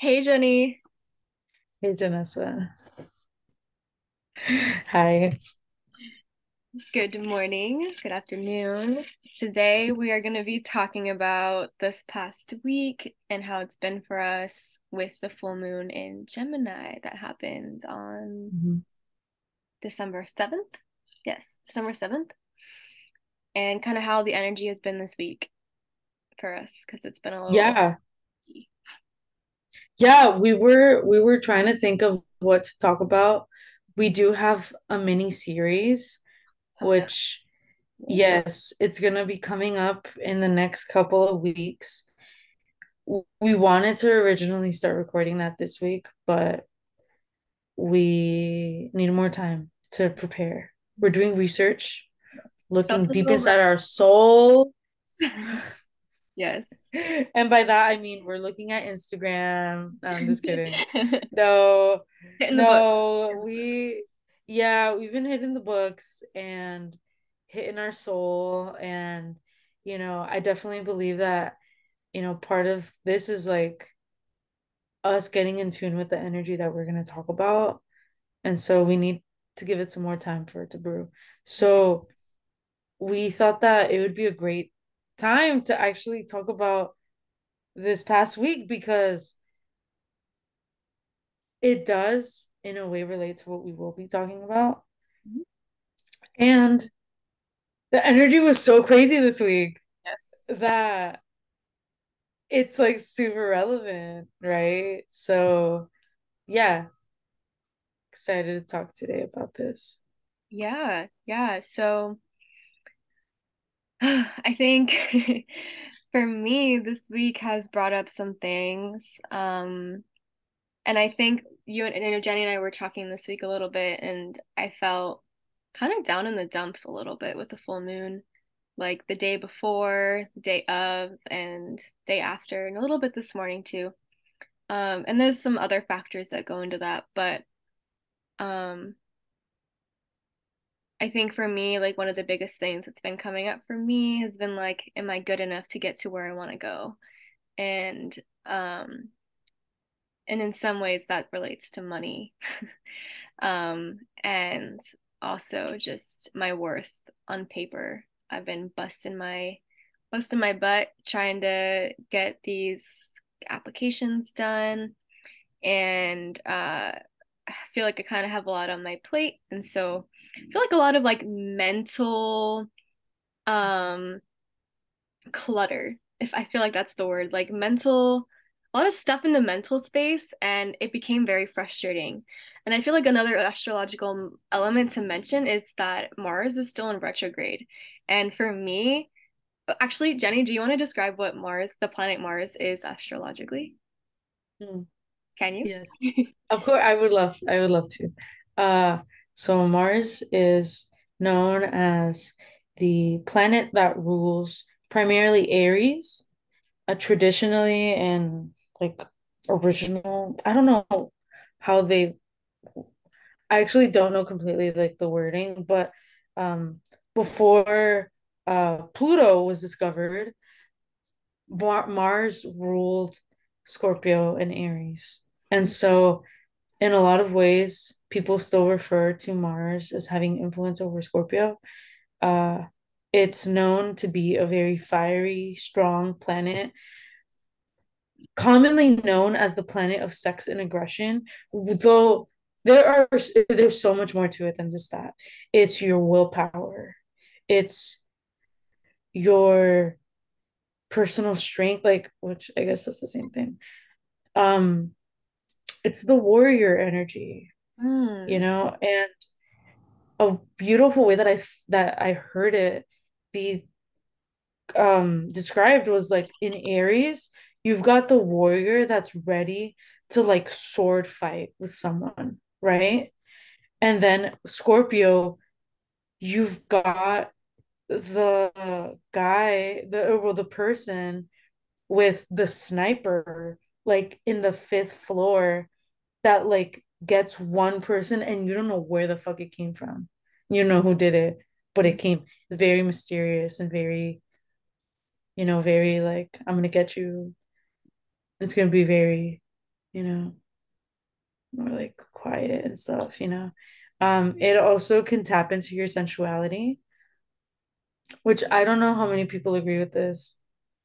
Hey Jenny, Hey, Jenessa. Hi. good morning, good afternoon. Today we are going to be talking about this past week and how it's been for us with the full moon in Gemini that happened on Mhm. December 7th. Yes, December 7th. And kind of how the energy has been this week for us because it's been a little. Yeah. Yeah, we were we were trying to think of what to talk about. We do have a mini series, So which yes, it's gonna be coming up in the next couple of weeks. We wanted to originally start recording that this week, but we need more time to prepare. We're doing research, looking deep inside our soul. Yes. And by that I mean we're looking at Instagram. No, I'm just kidding. No, books. no, we yeah, we've been hitting the books and hitting our soul and you know, I definitely believe that, you know, part of this is like us getting in tune with the energy that we're going to talk about. And so we need to give it some more time for it to brew. So we thought that it would be a great time to actually talk about this past week because it does in a way relate to what we will be talking about. Mm-hmm. And the energy was so crazy this week Yes. that it's like super relevant, right? So, yeah, excited to talk today about this. Yeah, yeah. So I think for me, this week has brought up some things. Um, and I think you and, and Jenny and I were talking this week a little bit, and I felt kind of down in the dumps a little bit with the full moon, like the day before, day of, and day after, and a little bit this morning too. Um, and there's some other factors that go into that, but um, I think for me, like one of the biggest things that's been coming up for me has been like, am I good enough to get to where I want to go? And um, and in some ways that relates to money. um, and also just my worth on paper. I've been busting my busting my butt trying to get these applications done and uh I feel like I kind of have a lot on my plate and so I feel like a lot of like mental um clutter if I feel like that's the word like mental a lot of stuff in the mental space and it became very frustrating. And I feel like another astrological element to mention is that Mars is still in retrograde. And for me actually Jenny do you want to describe what Mars the planet Mars is astrologically? Hmm, can you? Yes. Of course, I would love, I would love to. Uh, so Mars is known as the planet that rules primarily Aries, a traditionally and like original. I don't know how they. I actually don't know completely like the wording, but um, before uh Pluto was discovered, Mar- Mars ruled Scorpio and Aries, and so in a lot of ways, people still refer to Mars as having influence over Scorpio. Uh, it's known to be a very fiery, strong planet commonly known as the planet of sex and aggression, though there are there's so much more to it than just that. It's your willpower. It's your personal strength, like which I guess that's the same thing. Um, it's the warrior energy, you Hmm. know, and a beautiful way that I that I heard it be um described was like in Aries, you've got the warrior that's ready to like sword fight with someone, right? And then Scorpio, you've got the guy, the well, the person with the sniper like in the fifth floor that like gets one person and you don't know where the fuck it came from. You know who did it, but it came very mysterious and very you know, very like, I'm gonna get you. It's gonna be very. you know, more like quiet and stuff, you know. Um, it also can tap into your sensuality, which I don't know how many people agree with this.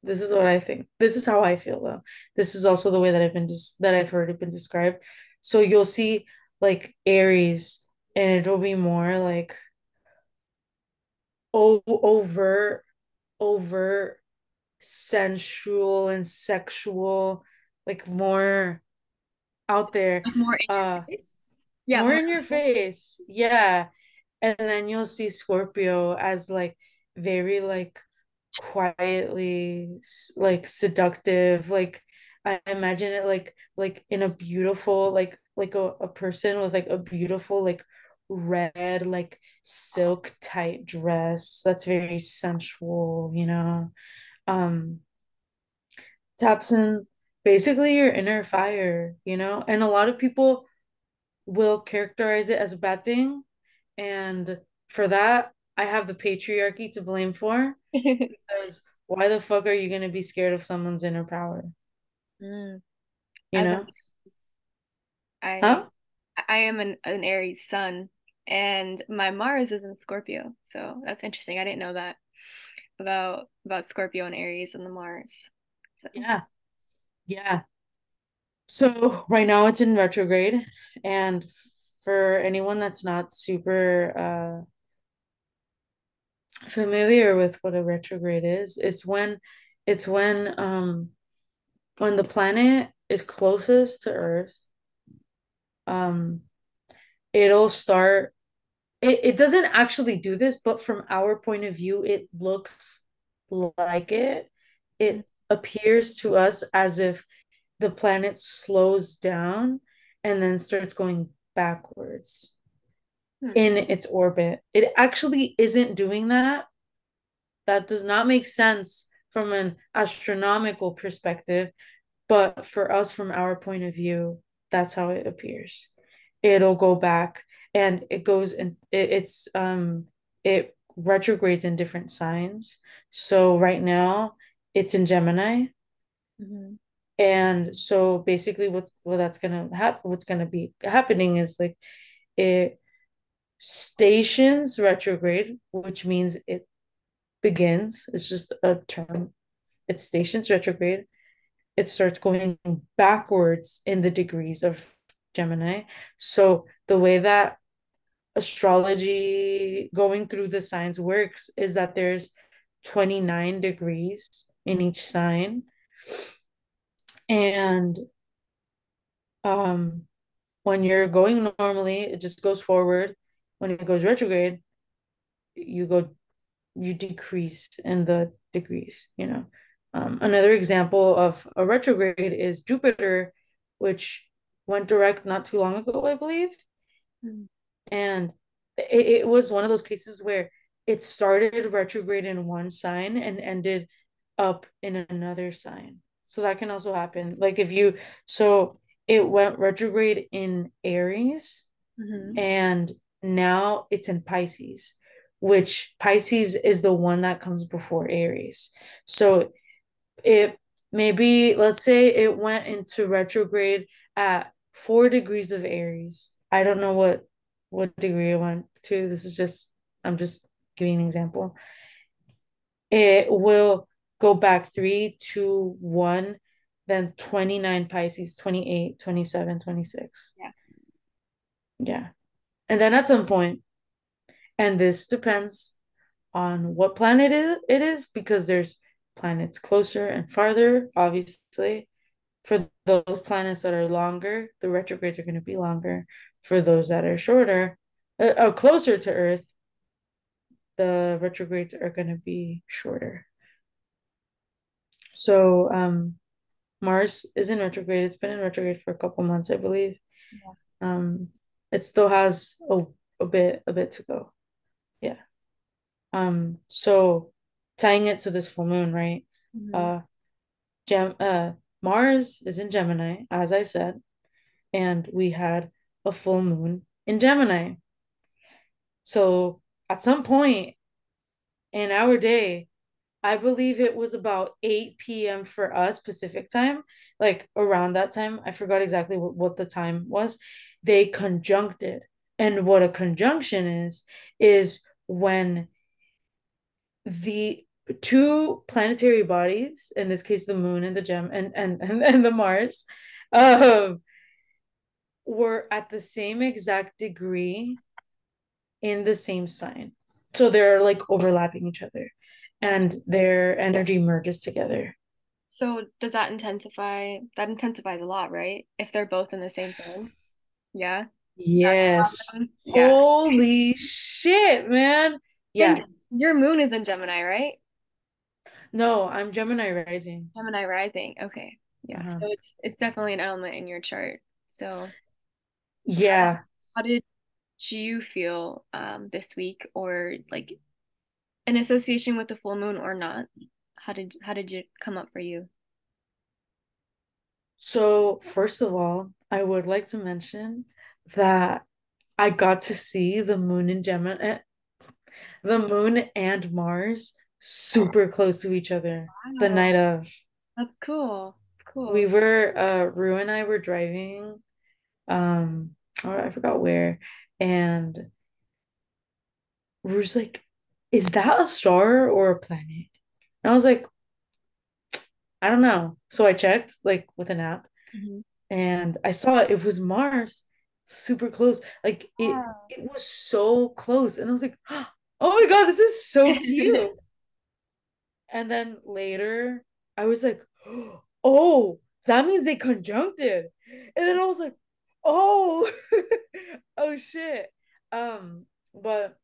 This is what I think. This is how I feel though. This is also the way that I've been just that I've heard it been described. So you'll see like Aries and it'll be more like o- overt, overt, sensual and sexual, like more out there. More in your Uh face. Yeah, more more in your face. Yeah. And then you'll see Scorpio as like very like quietly like seductive like I imagine it like like in a beautiful like like a, a person with like a beautiful like red like silk tight dress that's very sensual you know? Um taps in basically your inner fire you know? And a lot of people will characterize it as a bad thing and for that I have the patriarchy to blame for because why the fuck are you gonna be scared of someone's inner power? Mm. You As know? I Huh? I am an, an Aries sun and my Mars is in Scorpio. So that's interesting. I didn't know that about about Scorpio and Aries and the Mars. So Yeah. Yeah. So right now it's in retrograde, and for anyone that's not super uh familiar with what a retrograde is, it's when it's when um when the planet is closest to Earth, um it'll start it, it doesn't actually do this, but from our point of view, it looks like it. It appears to us as if the planet slows down and then starts going backwards. In its orbit. It actually isn't doing that. That does not make sense from an astronomical perspective, but for us, from our point of view, that's how it appears. It'll go back and it goes and it, it's um it retrogrades in different signs. So right now it's in Gemini. Mhm. And so basically what's what that's gonna happen what's gonna be happening is like it stations retrograde, which means it begins. It's just a term. It stations retrograde. It starts going backwards in the degrees of Gemini. So the way that astrology going through the signs works is that there's 29 degrees in each sign. And um when you're going normally, it just goes forward. When it goes retrograde, you go you decrease in the degrees, you know. Um, another example of a retrograde is Jupiter, which went direct not too long ago, I believe. Mhm. And it, it was one of those cases where it started retrograde in one sign and ended up in another sign. So that can also happen. Like if you, so it went retrograde in Aries Mhm. and now it's in Pisces, which Pisces is the one that comes before Aries. So it maybe, let's say it went into retrograde at four degrees of Aries. I don't know what what degree it went to. This is just I'm just giving an example. It will go back three, two, one, then 29 Pisces, 28, 27, 26. Yeah. Yeah. And then at some point, and this depends on what planet it is, because there's planets closer and farther, obviously. For those planets that are longer, the retrogrades are going to be longer. For those that are shorter, uh, uh, closer to Earth, the retrogrades are going to be shorter. So um, Mars is in retrograde. It's been in retrograde for a couple months, I believe. Yeah. Um, it still has a, a bit a bit to go. Yeah. Um, so tying it to this full moon, right? Mhm. Uh, Gem uh Mars is in Gemini, as I said, and we had a full moon in Gemini. So at some point in our day, I believe it was about 8 p.m. for us Pacific time, like around that time. I forgot exactly what, what the time was. They conjuncted. And what a conjunction is, is when the two planetary bodies, in this case the moon and the gem and and and, and the Mars, um, were at the same exact degree in the same sign. So they're like overlapping each other and their energy merges together. So does that intensify that intensifies a lot, right? If they're both in the same zone. Yeah. Yes. Yeah. Holy shit, man. Yeah. And your moon is in Gemini, right? No, I'm Gemini rising. Gemini rising. Okay. Yeah. Uh-huh. So it's it's definitely an element in your chart. So yeah. How, did you feel um this week or like in association with the full moon or not? How did how did it come up for you? So, first of all, I would like to mention that I got to see the moon and Gemini, eh, the moon and Mars super close to each other wow. the night of. That's cool. Cool. We were uh Rue and I were driving um or I forgot where and Rue's like, is that a star or a planet? And I was like, I don't know. So I checked like with an app mm-hmm. and I saw it, it was Mars super close. Like it it was so close. And I was like, oh my god, this is so cute. and then later I was like, oh, that means they conjuncted. And then I was like, oh, oh shit. Um, but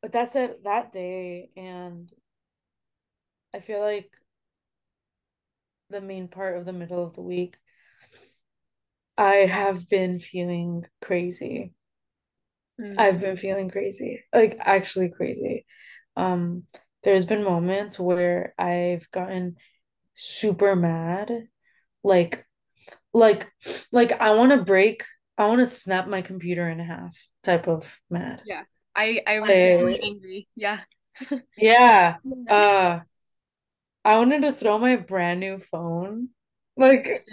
but that's it that day and I feel like the main part of the middle of the week I have been feeling crazy. Mm. I've been feeling crazy. Like actually crazy. Um there's been moments where I've gotten super mad like like like I want to break I want to snap my computer in half type of mad. Yeah. I I was really angry. Yeah. yeah. Uh I wanted to throw my brand new phone. Like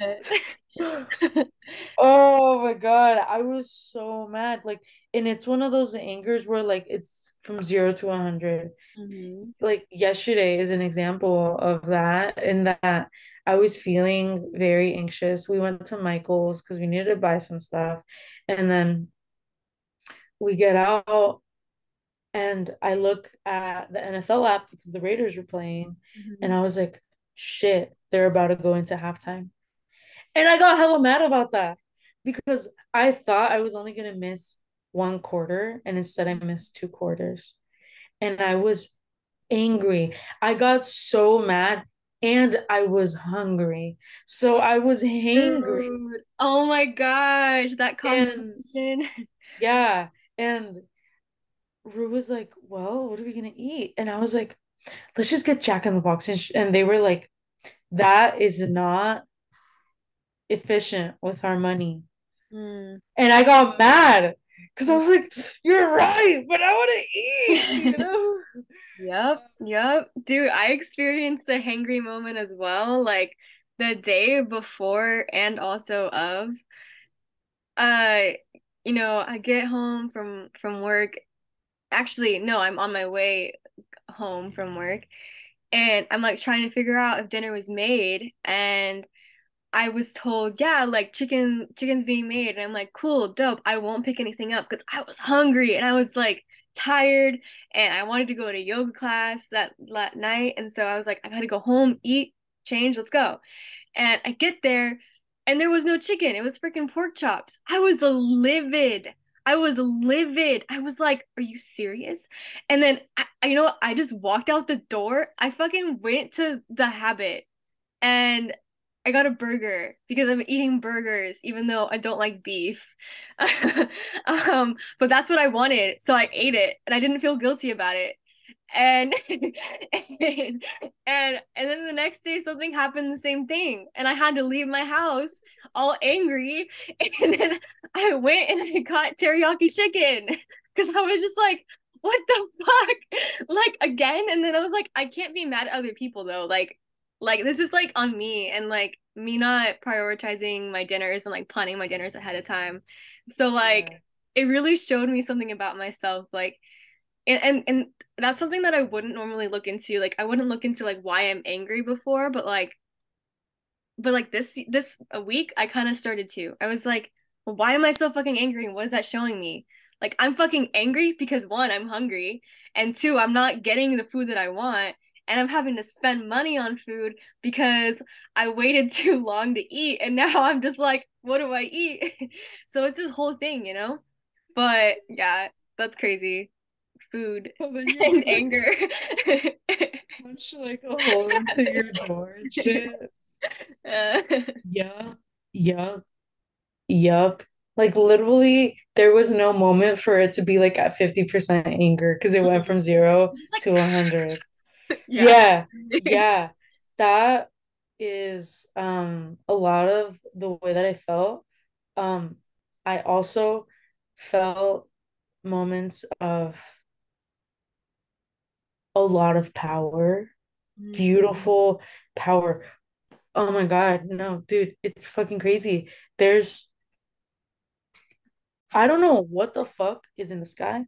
oh my god, I was so mad. Like, and it's one of those angers where like it's from zero to 100. Mm-hmm. Like, yesterday is an example of that, in that I was feeling very anxious. We went to Michael's because we needed to buy some stuff, and then we get out and I look at the NFL app because the Raiders were playing, mm-hmm. and I was like, shit, they're about to go into halftime. And I got hella mad about that because I thought I was only going to miss one quarter, and instead I missed two quarters. And I was angry. I got so mad and I was hungry. So I was hangry. Oh my gosh, that combination. And, yeah. And Rue was like, Well, what are we gonna eat? And I was like, Let's just get Jack in the Box. And, sh- and they were like, That is not efficient with our money. Mm. And I got mad because I was like, You're right, but I want to eat, you know? yep, yep. Dude, I experienced a hangry moment as well. Like the day before and also of. Uh, you know, I get home from from work actually no i'm on my way home from work and i'm like trying to figure out if dinner was made and i was told yeah like chicken chicken's being made and i'm like cool dope i won't pick anything up because i was hungry and i was like tired and i wanted to go to yoga class that, that night and so i was like i gotta go home eat change let's go and i get there and there was no chicken it was freaking pork chops i was livid I was livid. I was like, "Are you serious?" And then I, you know, I just walked out the door. I fucking went to the habit and I got a burger because I'm eating burgers even though I don't like beef. um, but that's what I wanted, so I ate it and I didn't feel guilty about it and and and then the next day something happened the same thing and i had to leave my house all angry and then i went and i got teriyaki chicken because i was just like what the fuck? Like again? And then I was like, I can't be mad at other people though. Like, like this is like on me and like me not prioritizing my dinners and like planning my dinners ahead of time. So like yeah. it really showed me something about myself. Like and, and and that's something that I wouldn't normally look into. Like I wouldn't look into like why I'm angry before, but like but like this this a week I kind of started to. I was like, well, why am I so fucking angry? What is that showing me? Like I'm fucking angry because one, I'm hungry, and two, I'm not getting the food that I want, and I'm having to spend money on food because I waited too long to eat, and now I'm just like, what do I eat? so it's this whole thing, you know? But yeah, that's crazy. Food and anger. Punch like a hole into your door shit. Uh, yeah. Yup. Yup. Like literally, there was no moment for it to be like at 50% anger because it went from zero like, to 100. yeah. yeah. Yeah. That is um a lot of the way that I felt. Um I also felt moments of a lot of power, mm-hmm. beautiful power. Oh my god, no, dude, it's fucking crazy. There's I don't know what the fuck is in the sky.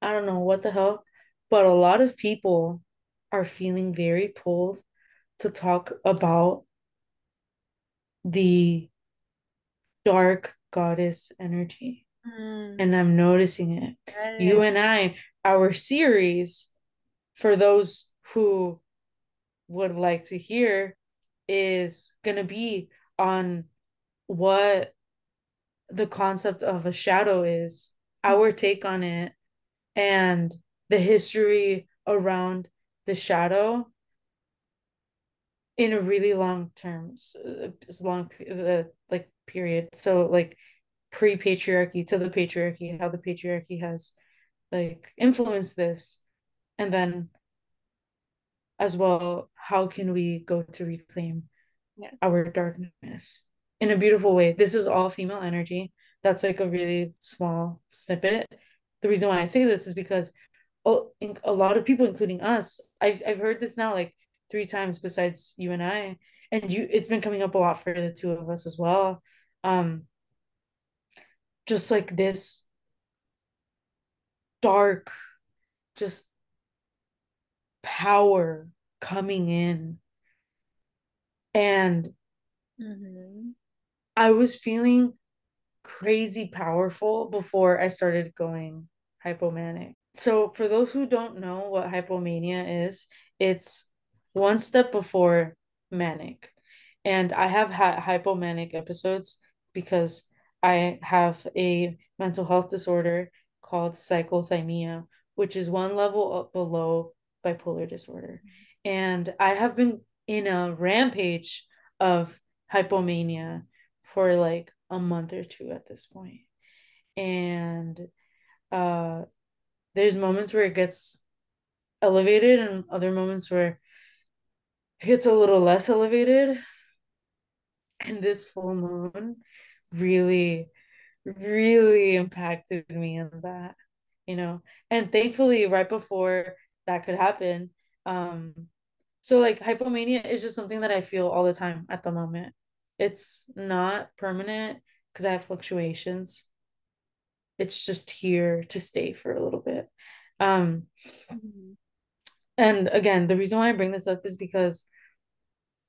I don't know what the hell, but a lot of people are feeling very pulled to talk about the dark goddess energy. Mm. And I'm noticing it. Right. You and I, our series, for those who would like to hear, is going to be on what the concept of a shadow is, our take on it, and the history around the shadow in a really long term, long uh, like period. So like pre patriarchy to the patriarchy, how the patriarchy has like influenced this, and then as well, how can we go to reclaim yeah. our darkness? in a beautiful way. This is all female energy. That's like a really small snippet. The reason why I say this is because oh, a lot of people, including us, I've I've heard this now like three times besides you and I, and you. It's been coming up a lot for the two of us as well. Um, just like this dark, just power coming in, and mm-hmm. I was feeling crazy powerful before I started going hypomanic. So, for those who don't know what hypomania is, it's one step before manic. And I have had hypomanic episodes because I have a mental health disorder called cyclothymia, which is one level up below bipolar disorder. And I have been in a rampage of hypomania for like a month or two at this point. And uh there's moments where it gets elevated and other moments where it gets a little less elevated. And this full moon really, really impacted me in that, you know. And thankfully, right before that could happen, um, so like hypomania is just something that I feel all the time at the moment. It's not permanent because I have fluctuations. It's just here to stay for a little bit. Um. And again, the reason why I bring this up is because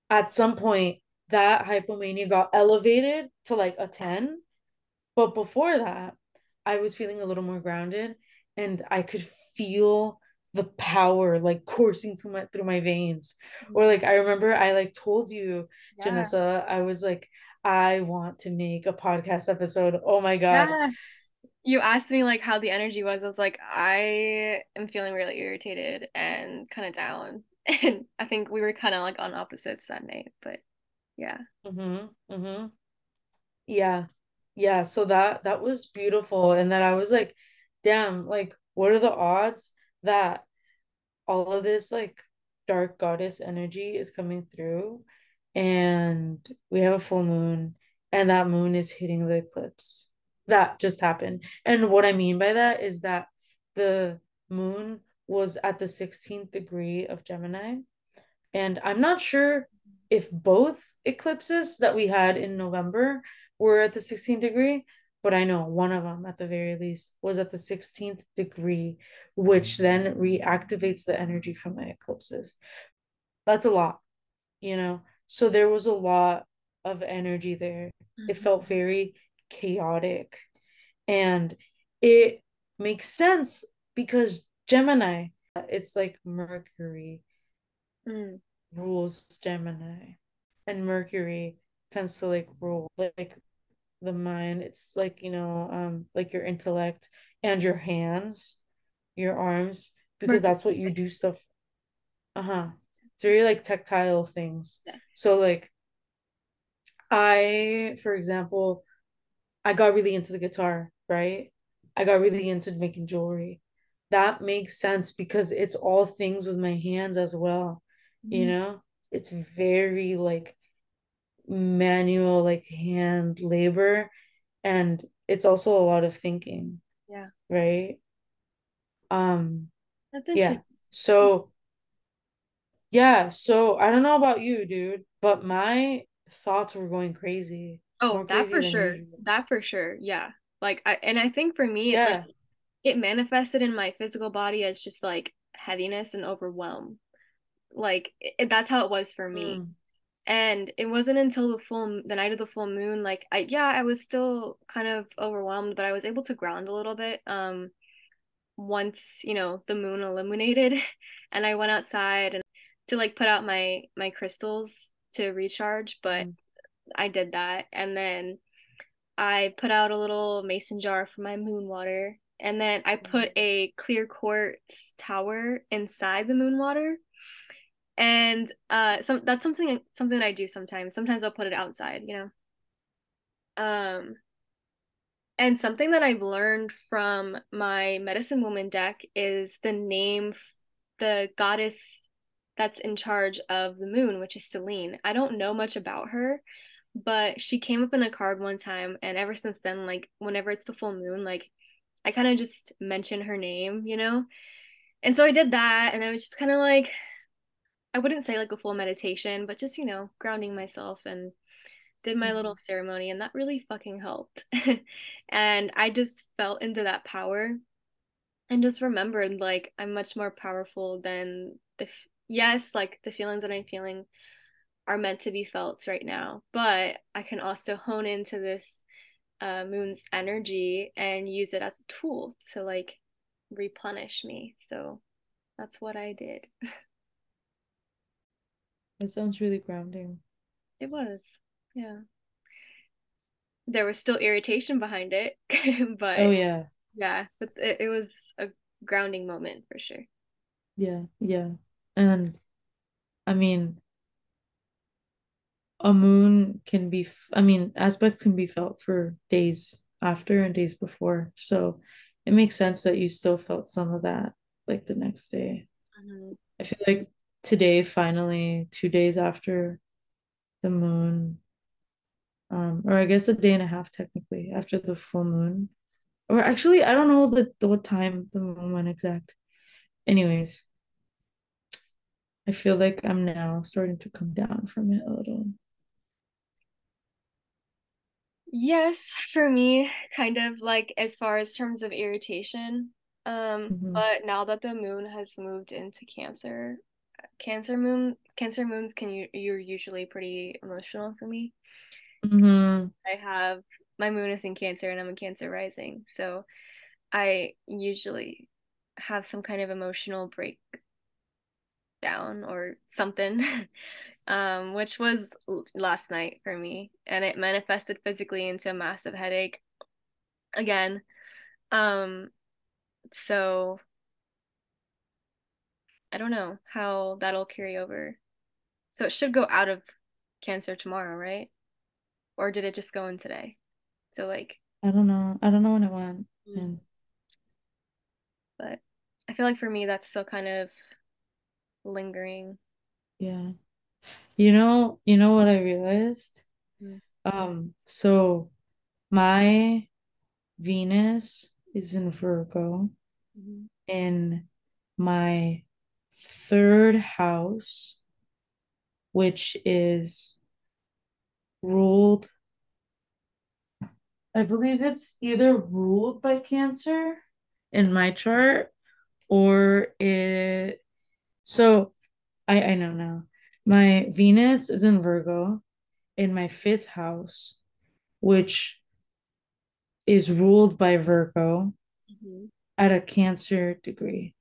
at some point that hypomania got elevated to like a 10. But before that, I was feeling a little more grounded and I could feel the power like coursing through my through my veins. Or like i remember i like told you yeah. Jenessa i was like i want to make a podcast episode. Oh my god. Yeah. you asked me like how the energy was. I was like i am feeling really irritated and kind of down. And i think we were kind of like on opposites that night but yeah. Mm-hmm. Mm-hmm. Yeah. Yeah. So that that was beautiful. And then i was like damn like what are the odds that all of this like dark goddess energy is coming through and we have a full moon and that moon is hitting the eclipse. That just happened. And what i mean by that is that the moon was at the 16th degree of Gemini. And I'm not sure if both eclipses that we had in November were at the 16th degree, but I know one of them at the very least was at the 16th degree, which then reactivates the energy from the eclipses. That's a lot, you know? So there was a lot of energy there. Mm-hmm. It felt very chaotic. And it makes sense because Gemini, it's like Mercury mm. rules Gemini. And Mercury tends to like rule like the mind. It's like, you know, um, like your intellect and your hands, your arms, because that's what you do stuff. Uh-huh. It's very like tactile things. Yeah. So like I, for example, I got really into the guitar, right? I got really into making jewelry. That makes sense because it's all things with my hands as well. Mm-hmm. You know, it's very like manual, like hand labor. And it's also a lot of thinking. Yeah. Right. Um, that's. Yeah. So, yeah. So I don't know about you, dude, but my thoughts were going crazy. Oh, that for sure. Usual. That for sure. Yeah. Like I and I think for me yeah. Like, it manifested in my physical body as just like heaviness and overwhelm. Like it, that's how it was for me. Mm. And it wasn't until the full the night of the full moon like I yeah, I was still kind of overwhelmed, but I was able to ground a little bit um once, you know, the moon illuminated and I went outside and to like put out my my crystals to recharge, but mm. I did that. And then I put out a little mason jar for my moon water. And then I put mm. a clear quartz tower inside the moon water. And uh some that's something something I do sometimes. Sometimes I'll put it outside, you know. Um and something that I've learned from my medicine woman deck is the name the goddess that's in charge of the moon, which is Selene. I don't know much about her, but she came up in a card one time, and ever since then, like whenever it's the full moon, like I kind of just mention her name, you know? And so I did that, and I was just kind of like, I wouldn't say like a full meditation, but just, you know, grounding myself and did my little mm-hmm. ceremony, and that really fucking helped. and I just felt into that power and just remembered like I'm much more powerful than the yes, like the feelings that I'm feeling are meant to be felt right now, but I can also hone into this uh, moon's energy and use it as a tool to like replenish me. So that's what I did. It sounds really grounding. It was, yeah. There was still irritation behind it, but oh yeah, yeah, but it, it was a grounding moment for sure. Yeah, yeah. And I mean, a moon can be, I mean, aspects can be felt for days after and days before. So it makes sense that you still felt some of that like the next day. Mm-hmm. I feel like today, finally, two days after the moon, um, or I guess a day and a half technically after the full moon, or actually, I don't know the, the what time the moon went exact. Anyways, I feel like I'm now starting to come down from it a little. Yes, for me, kind of like as far as terms of irritation. Um, mm-hmm. but now that the moon has moved into Cancer, Cancer moon, Cancer moons can you you're usually pretty emotional for me. Mm-hmm. I have my moon is in Cancer and I'm a Cancer rising, so I usually have some kind of emotional break down or something um, which was last night for me and it manifested physically into a massive headache again um, so i don't know how that'll carry over so it should go out of cancer tomorrow right or did it just go in today so like i don't know i don't know when it went in but i feel like for me that's still kind of lingering. Yeah. You know, you know what I realized? Mm. Um, so my Venus is in Virgo mm-hmm. in my third house, which is ruled, I believe it's either ruled by Cancer in my chart or it. So I, I know now. My Venus is in Virgo in my fifth house, which is ruled by Virgo mm-hmm. at a Cancer degree.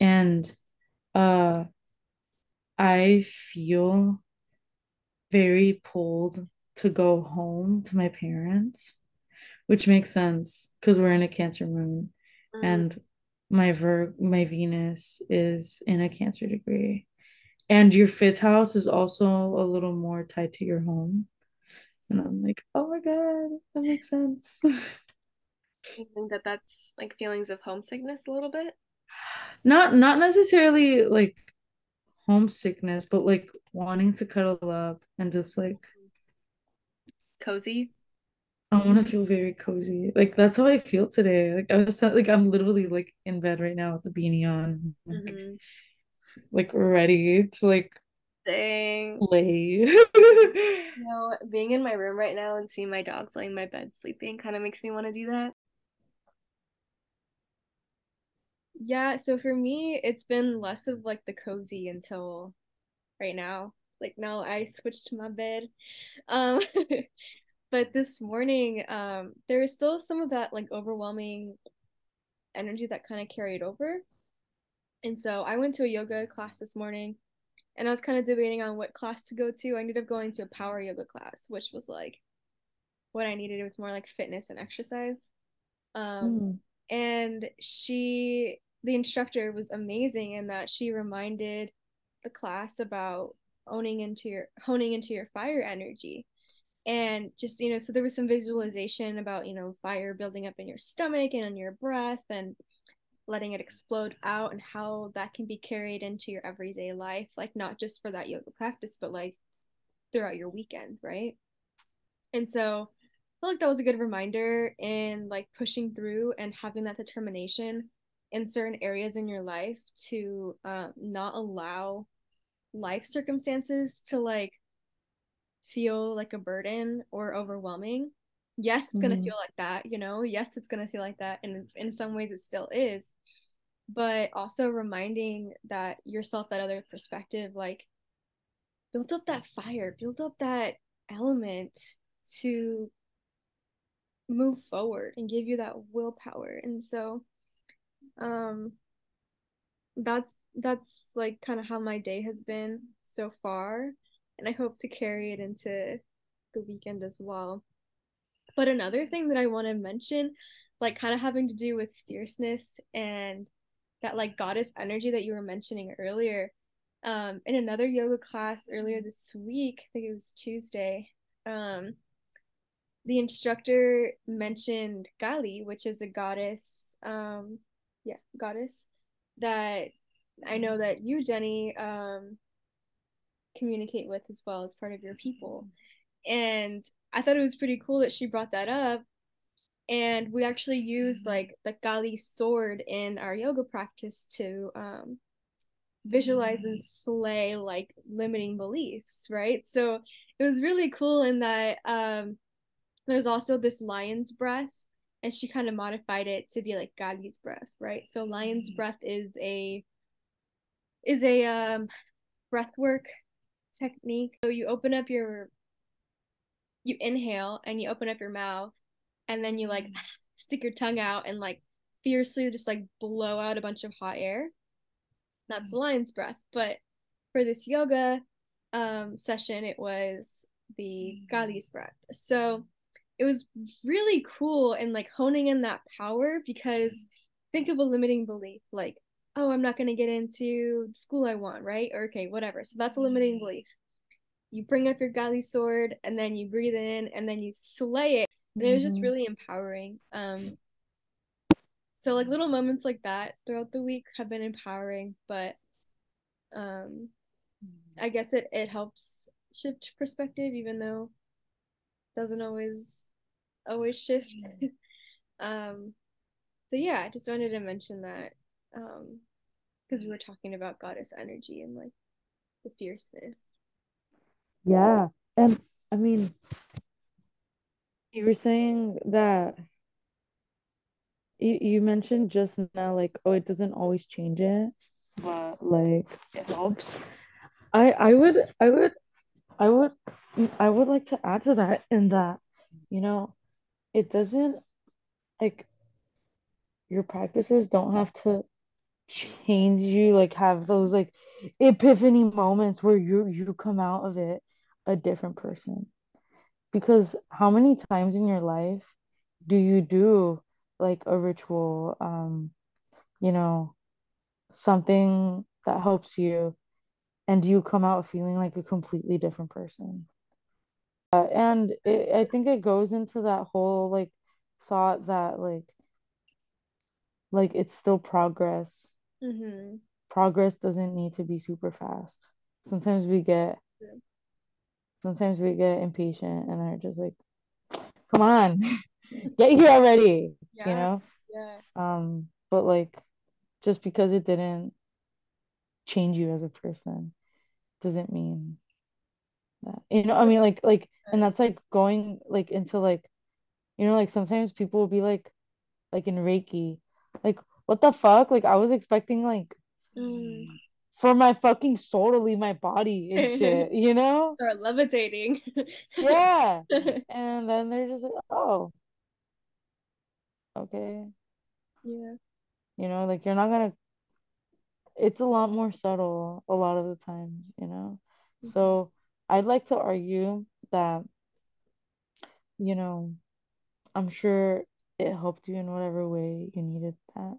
And uh I feel very pulled to go home to my parents, which makes sense because we're in a Cancer moon, mm. and my Ver my Venus is in a Cancer degree, and your fifth house is also a little more tied to your home, and I'm like, oh my god, that makes sense. I think that that's like feelings of homesickness a little bit. Not not necessarily like homesickness, but like wanting to cuddle up and just like cozy. I want to feel very cozy. Like that's how I feel today. Like I was like I'm literally like in bed right now with the beanie on, like, mm-hmm. like ready to like Dang. lay. you know, being in my room right now and seeing my dogs laying in my bed sleeping kind of makes me want to do that. Yeah, so for me, it's been less of like the cozy until right now. Like now I switched to my bed. Um but this morning, um there is still some of that like overwhelming energy that kind of carried over. And so I went to a yoga class this morning and I was kind of debating on what class to go to. I ended up going to a power yoga class, which was like what I needed. It was more like fitness and exercise. Um, mm. And she the instructor was amazing in that she reminded the class about owning into your honing into your fire energy. And just you know so there was some visualization about you know fire building up in your stomach and in your breath and letting it explode out and how that can be carried into your everyday life like not just for that yoga practice but like throughout your weekend right? And so I feel like that was a good reminder in like pushing through and having that determination in certain areas in your life to um, not allow life circumstances to like feel like a burden or overwhelming. Yes it's mm-hmm. going to feel like that you know? Yes it's going to feel like that and in some ways it still is. But also reminding that yourself that other perspective like build up that fire build up that element to move forward and give you that willpower. And so um that's that's like kind of how my day has been so far and i hope to carry it into the weekend as well. But another thing that i want to mention like kind of having to do with fierceness and that like goddess energy that you were mentioning earlier um in another yoga class earlier this week i think it was tuesday um the instructor mentioned Kali, which is a goddess um yeah goddess that I know that you Jenny um communicate with as well as part of your people. And I thought it was pretty cool that she brought that up. And we actually used like the Kali sword in our yoga practice to um visualize and slay like limiting beliefs right? So it was really cool in that um there's also this lion's breath and she kind of modified it to be like Kali's breath, right? So lion's mm-hmm. breath is a is a um breath work technique. So you open up your you inhale and you open up your mouth and then you like mm-hmm. stick your tongue out and like fiercely just like blow out a bunch of hot air. That's the mm-hmm. lion's breath. But for this yoga um session it was the Kali's breath. So it was really cool and like honing in that power because think of a limiting belief like oh i'm not going to get into school i want right or okay whatever so that's a limiting mm-hmm. belief you bring up your Kali sword and then you breathe in and then you slay it and it was just mm-hmm. really empowering um so like little moments like that throughout the week have been empowering but um i guess it it helps shift perspective even though doesn't always always shift. um, so yeah, I just wanted to mention that um because we were talking about goddess energy and like the fierceness. Yeah. And I mean, you were saying that you, you mentioned just now, like, oh, it doesn't always change it, but like it helps. I I would I would I would I would like to add to that in that, you know, it doesn't like your practices don't have to change you, like have those like epiphany moments where you you come out of it a different person. Because how many times in your life do you do like a ritual, um, you know, something that helps you, and you come out feeling like a completely different person? And it, I think it goes into that whole like thought that like like it's still progress. Mm-hmm. Progress doesn't need to be super fast. Sometimes we get Yeah. sometimes we get impatient and are just like, come on, get here already, you know? yeah. Um, but like just because it didn't change you as a person doesn't mean that. You know, I mean like like and that's like going like into like you know like sometimes people will be like like in Reiki like what the fuck? Like I was expecting like Mm. for my fucking soul to leave my body and shit, you know? Start levitating. Yeah. And then they're just like, oh, okay. Yeah. You know, like you're not gonna it's a lot more subtle a lot of the times, you know? Mhm. So I'd like to argue that, you know, I'm sure it helped you in whatever way you needed that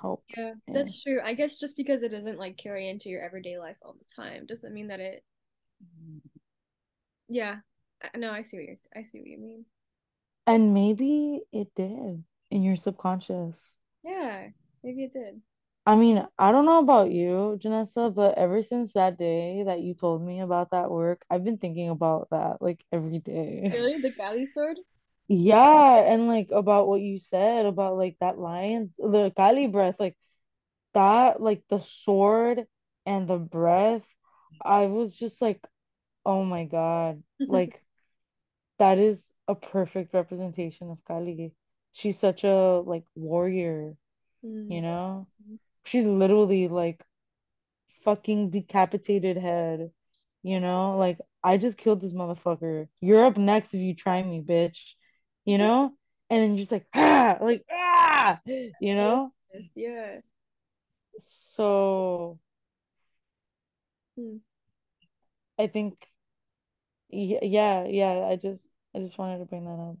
help. Yeah, in. that's true. I guess just because it doesn't like carry into your everyday life all the time doesn't mean that it. Mm-hmm. Yeah. No, I see what you're. I see what you mean. And maybe it did in your subconscious. Yeah, maybe it did. I mean, I don't know about you, Jenessa, but ever since that day that you told me about that work, I've been thinking about that like every day. Really, the Kali sword? Yeah, and like about what you said about like that lion's the Kali breath, like that, like the sword and the breath. I was just like, oh my God, like that is a perfect representation of Kali. She's such a like warrior, you Mm. know? She's literally like fucking decapitated head, you know? Like I just killed this motherfucker. You're up next if you try me, bitch. You know? And then you're just like, ah, like, ah, you know? Yes, yeah. So Hmm. I think, yeah, yeah, I just, I just wanted to bring that up.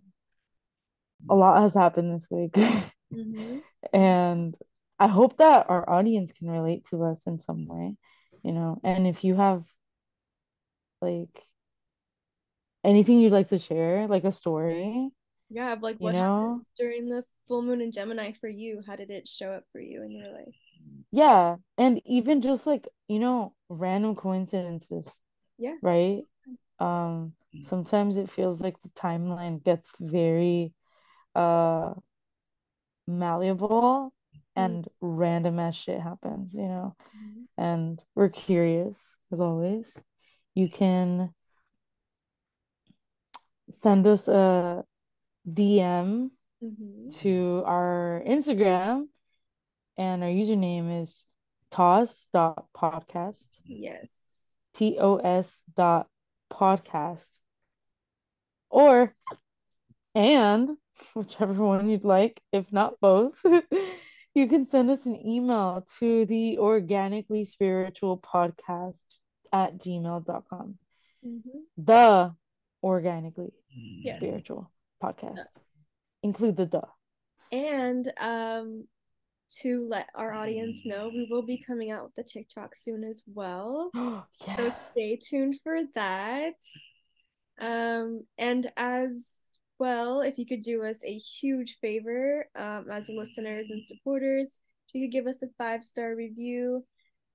A lot has happened this week. Mm-hmm. And I hope that our audience can relate to us in some way, you know. And if you have like anything you'd like to share, like a story, Yeah, of like you what know, happened during the full moon in Gemini for you? How did it show up for you in your life? yeah. And even just like, you know, random coincidences, Yeah. right? Um, sometimes it feels like the timeline gets very uh malleable and random ass shit happens, you know. Mhm. And we're curious as always. You can send us a DM Mm-hmm. to our Instagram, and our username is tos.podcast. Yes. T O S dot podcast. Or, and whichever one you'd like, if not both, you can send us an email to the organically spiritual podcast at gmail.com. Mm-hmm. The organically Yes. spiritual podcast. Include the the. And um, to let our audience know, we will be coming out with the TikTok soon as well. yeah. So stay tuned for that. Um, and as well, if you could do us a huge favor, um, as listeners and supporters, if you could give us a five star review,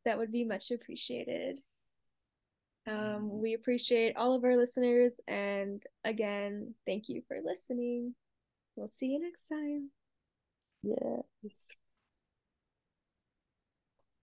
that would be much appreciated. Um, we appreciate all of our listeners, and again, thank you for listening. We'll see you next time. Yeah.